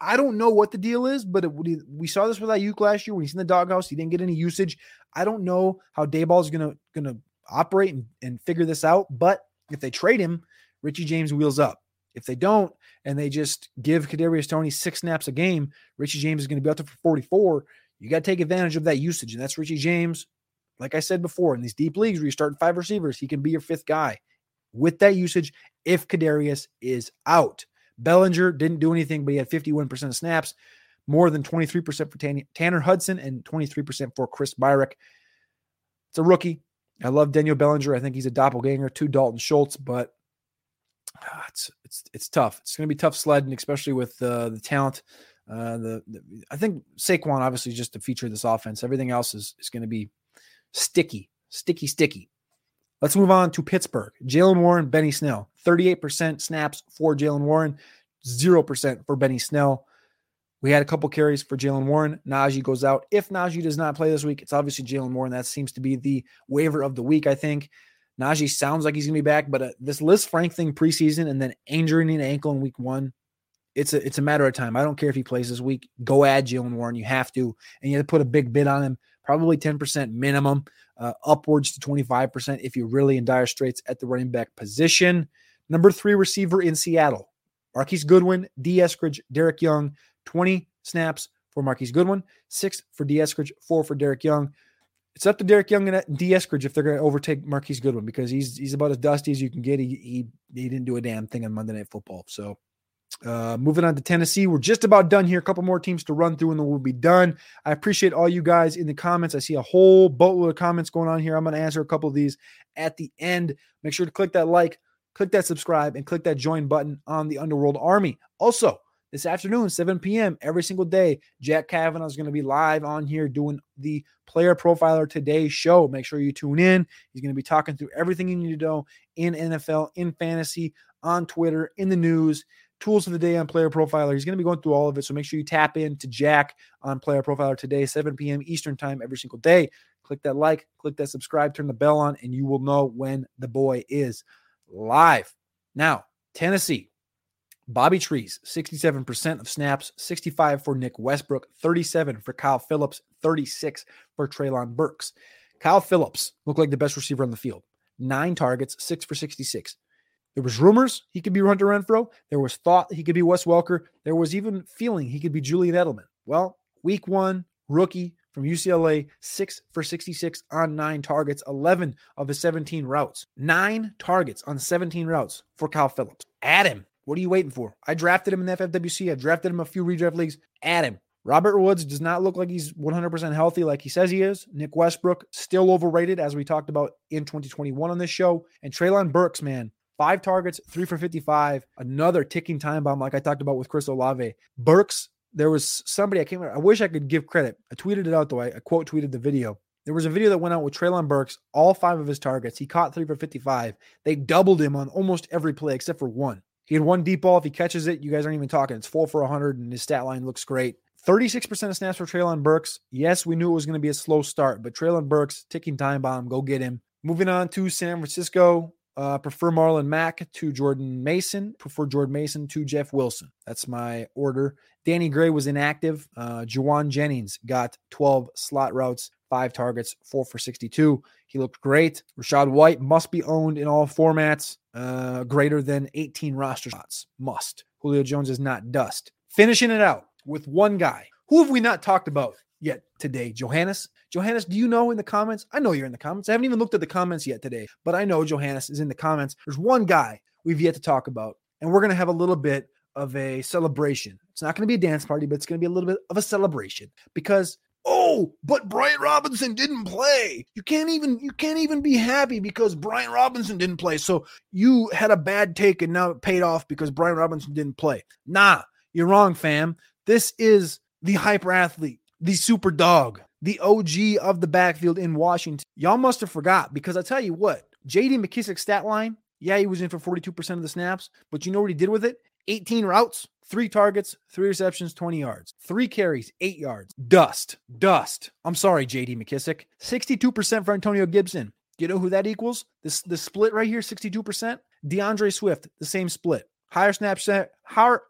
I don't know what the deal is, but it, we saw this with Aiyuk last year when he's in the doghouse. He didn't get any usage. I don't know how Daboll is gonna gonna operate and, and figure this out, but if they trade him, Richie James wheels up. If they don't, and they just give Kadarius Toney six snaps a game, Richie James is going to be out there for 44. You got to take advantage of that usage, and that's Richie James. Like I said before, in these deep leagues where you start five receivers, he can be your fifth guy with that usage if Kadarius is out. Bellinger didn't do anything, but he had 51% of snaps, more than 23% for Tanner Hudson and 23% for Chris Myarick. It's a rookie. I love Daniel Bellinger. I think he's a doppelganger to Dalton Schultz, but ah, it's it's it's tough. It's going to be tough sledding, especially with uh, the talent. Uh, the, the, I think Saquon obviously just a feature of this offense. Everything else is is going to be sticky, sticky, sticky. Let's move on to Pittsburgh. Jaylen Warren, Benny Snell, 38% snaps for Jaylen Warren, 0% for Benny Snell. We had a couple carries for Jaylen Warren. Najee goes out. If Najee does not play this week, it's obviously Jaylen Warren. That seems to be the waiver of the week, I think. Najee sounds like he's going to be back, but uh, this Frank thing preseason and then injuring an ankle in week one, it's a it's a matter of time. I don't care if he plays this week. Go add Jaylen Warren. You have to, and you have to put a big bid on him, probably 10% minimum, uh, upwards to 25% if you're really in dire straits at the running back position. Number three receiver in Seattle, Marquise Goodwin, Dee Eskridge, Dareke Young, 20 snaps for Marquise Goodwin, six for Dee Eskridge, four for Dareke Young. It's up to Dareke Young and Dee Eskridge if they're going to overtake Marquise Goodwin because he's he's about as dusty as you can get. He, he he didn't do a damn thing on Monday Night Football. So uh, moving on to Tennessee, we're just about done here. A couple more teams to run through, and then we'll be done. I appreciate all you guys in the comments. I see a whole boatload of comments going on here. I'm going to answer a couple of these at the end. Make sure to click that like, click that subscribe, and click that join button on the Underworld Army. Also, this afternoon, 7 p.m. every single day. Jack Kavanaugh is going to be live on here doing the Player Profiler Today show. Make sure you tune in. He's going to be talking through everything you need to know in NFL, in fantasy, on Twitter, in the news. tools of the day on Player Profiler. He's going to be going through all of it. So make sure you tap in to Jack on Player Profiler today, 7 p.m. Eastern Time every single day. Click that like, click that subscribe, turn the bell on, and you will know when the boy is live. Now, Tennessee, Bobby Trees, 67% of snaps, 65 for Nick Westbrook, 37 for Kyle Phillips, 36 for Treylon Burks. Kyle Phillips looked like the best receiver on the field. Nine targets, six for 66. There was rumors he could be Hunter Renfrow. There was thought he could be Wes Welker. There was even feeling he could be Julian Edelman. Well, week one, rookie from UCLA, six for 66 on nine targets, 11 of his 17 routes. Nine targets on 17 routes for Kyle Phillips. Add him. What are you waiting for? I drafted him in the FFWC. I drafted him a few redraft leagues. Add him. Robert Woods does not look like he's 100% healthy like he says he is. Nick Westbrook, still overrated, as we talked about in 2021 on this show. And Treylon Burks, man, five targets, three for 55, another ticking time bomb like I talked about with Chris Olave. Burks, there was somebody, I can't I wish I could give credit. I tweeted it out though. I, I quote tweeted the video. There was a video that went out with Treylon Burks, all five of his targets. He caught three for 55. They doubled him on almost every play except for one. He had one deep ball. If he catches it, you guys aren't even talking. It's four for 100, and his stat line looks great. 36% of snaps for Treylon Burks. Yes, we knew it was going to be a slow start, but Treylon Burks, ticking time bomb, go get him. Moving on to San Francisco, uh, prefer Marlon Mack to Jordan Mason. Prefer Jordan Mason to Jeff Wilson. That's my order. Danny Gray was inactive. Uh, Jauan Jennings got 12 slot routes, five targets, four for 62. He looked great. Rachaad White must be owned in all formats, uh, greater than 18 roster spots. Must. Julio Jones is not dust. Finishing it out with one guy. Who have we not talked about yet today? Johannes. Johannes, do you know in the comments? I know you're in the comments. I haven't even looked at the comments yet today, but I know Johannes is in the comments. There's one guy we've yet to talk about, and we're going to have a little bit of a celebration. It's not going to be a dance party, but it's going to be a little bit of a celebration because oh, but Brian Robinson didn't play. You can't even you can't even be happy because Brian Robinson didn't play. So you had a bad take and now it paid off because Brian Robinson didn't play. Nah, you're wrong, fam. This is the hyper athlete, the super dog, the OG of the backfield in Washington. Y'all must have forgot because I tell you what, JD McKissic's stat line, yeah, he was in for 42% of the snaps, but you know what he did with it? 18 routes, three targets, three receptions, 20 yards, three carries, eight yards. Dust, dust. I'm sorry, JD McKissic. 62% for Antonio Gibson. You know who that equals? This the split right here, 62%. D'Andre Swift, the same split. Higher snap share, higher,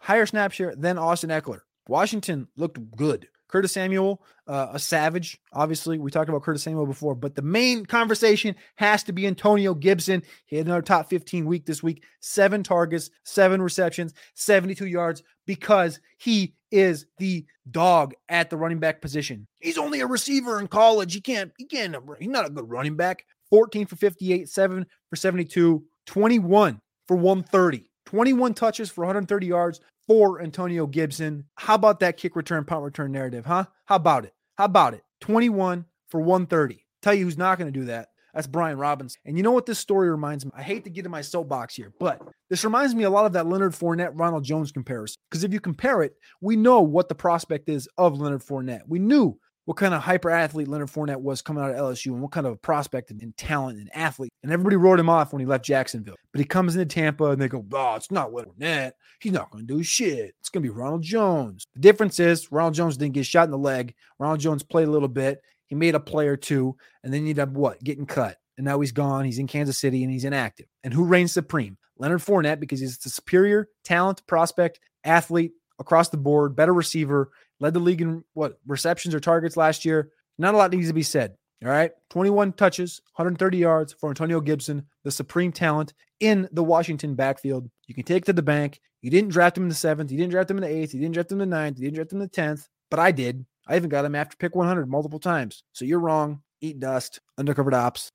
higher snap share than Austin Ekeler. Washington looked good. Curtis Samuel, uh, a savage. Obviously, we talked about Curtis Samuel before, but the main conversation has to be Antonio Gibson. He had another top 15 week this week, seven targets, seven receptions, 72 yards, because he is the dog at the running back position. He's only a receiver in college. He can't, he can't, he's not a good running back. 14 for 58, 7 for 72, 21 for 130. 21 touches for 130 yards, for Antonio Gibson. How about that kick return, punt return narrative, huh? How about it? How about it? 21 for 130. Tell you who's not going to do that. That's Brian Robinson. And you know what this story reminds me? I hate to get in my soapbox here, but this reminds me a lot of that Leonard Fournette, Ronald Jones comparison. Because if you compare it, we know what the prospect is of Leonard Fournette. We knew what kind of hyper athlete Leonard Fournette was coming out of LSU and what kind of prospect and, talent and athlete. And everybody wrote him off when he left Jacksonville. But he comes into Tampa and they go, oh, it's not Leonard Fournette. He's not going to do shit. It's going to be Ronald Jones. The difference is Ronald Jones didn't get shot in the leg. Ronald Jones played a little bit. He made a play or two and then he ended up what? Getting cut. And now he's gone. He's in Kansas City and he's inactive. And who reigns supreme? Leonard Fournette because he's the superior talent, prospect, athlete across the board, better receiver, led the league in what receptions or targets last year. Not a lot needs to be said. All right. 21 touches, 130 yards for Antonio Gibson, the supreme talent in the Washington backfield. You can take to the bank. You didn't draft him in the seventh. You didn't draft him in the eighth. You didn't draft him in the ninth. You didn't draft him in the 10th, but I did. I even got him after pick 100 multiple times. So you're wrong. Eat dust. Undercovered Opps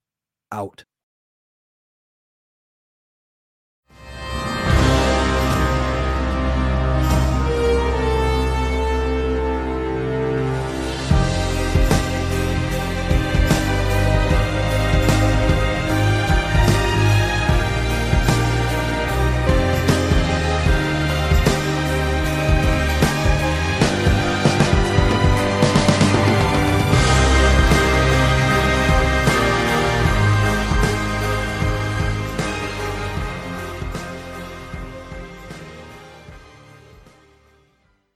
out.